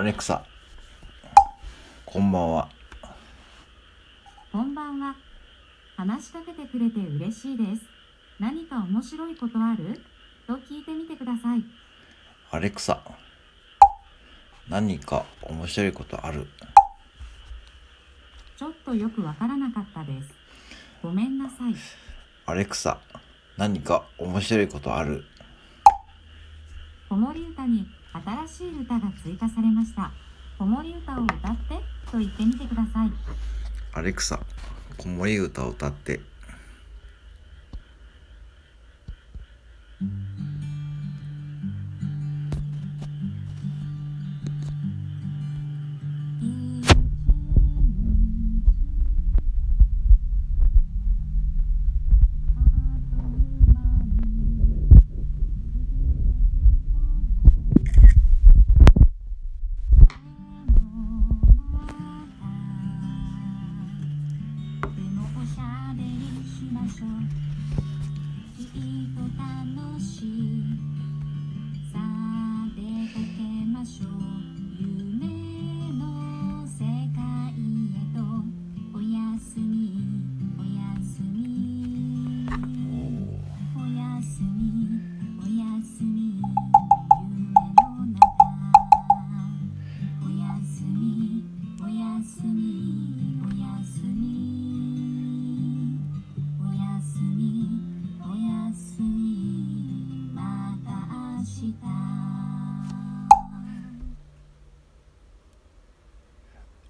アレクサ、こんばんは。こんばんは。話しかけてくれて嬉しいです。何か面白いことある？と聞いてみてください。アレクサ、何か面白いことある？ちょっとよくわからなかったです。ごめんなさい。アレクサ、何か面白いことある？子守歌に新しい歌が追加されました。子守歌を歌ってと言ってみてください。アレクサ、子守歌を歌って。ましょう。きっと楽しい。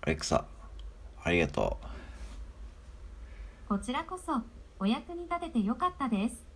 レクサ、ありがとう。こちらこそお役に立ててよかったです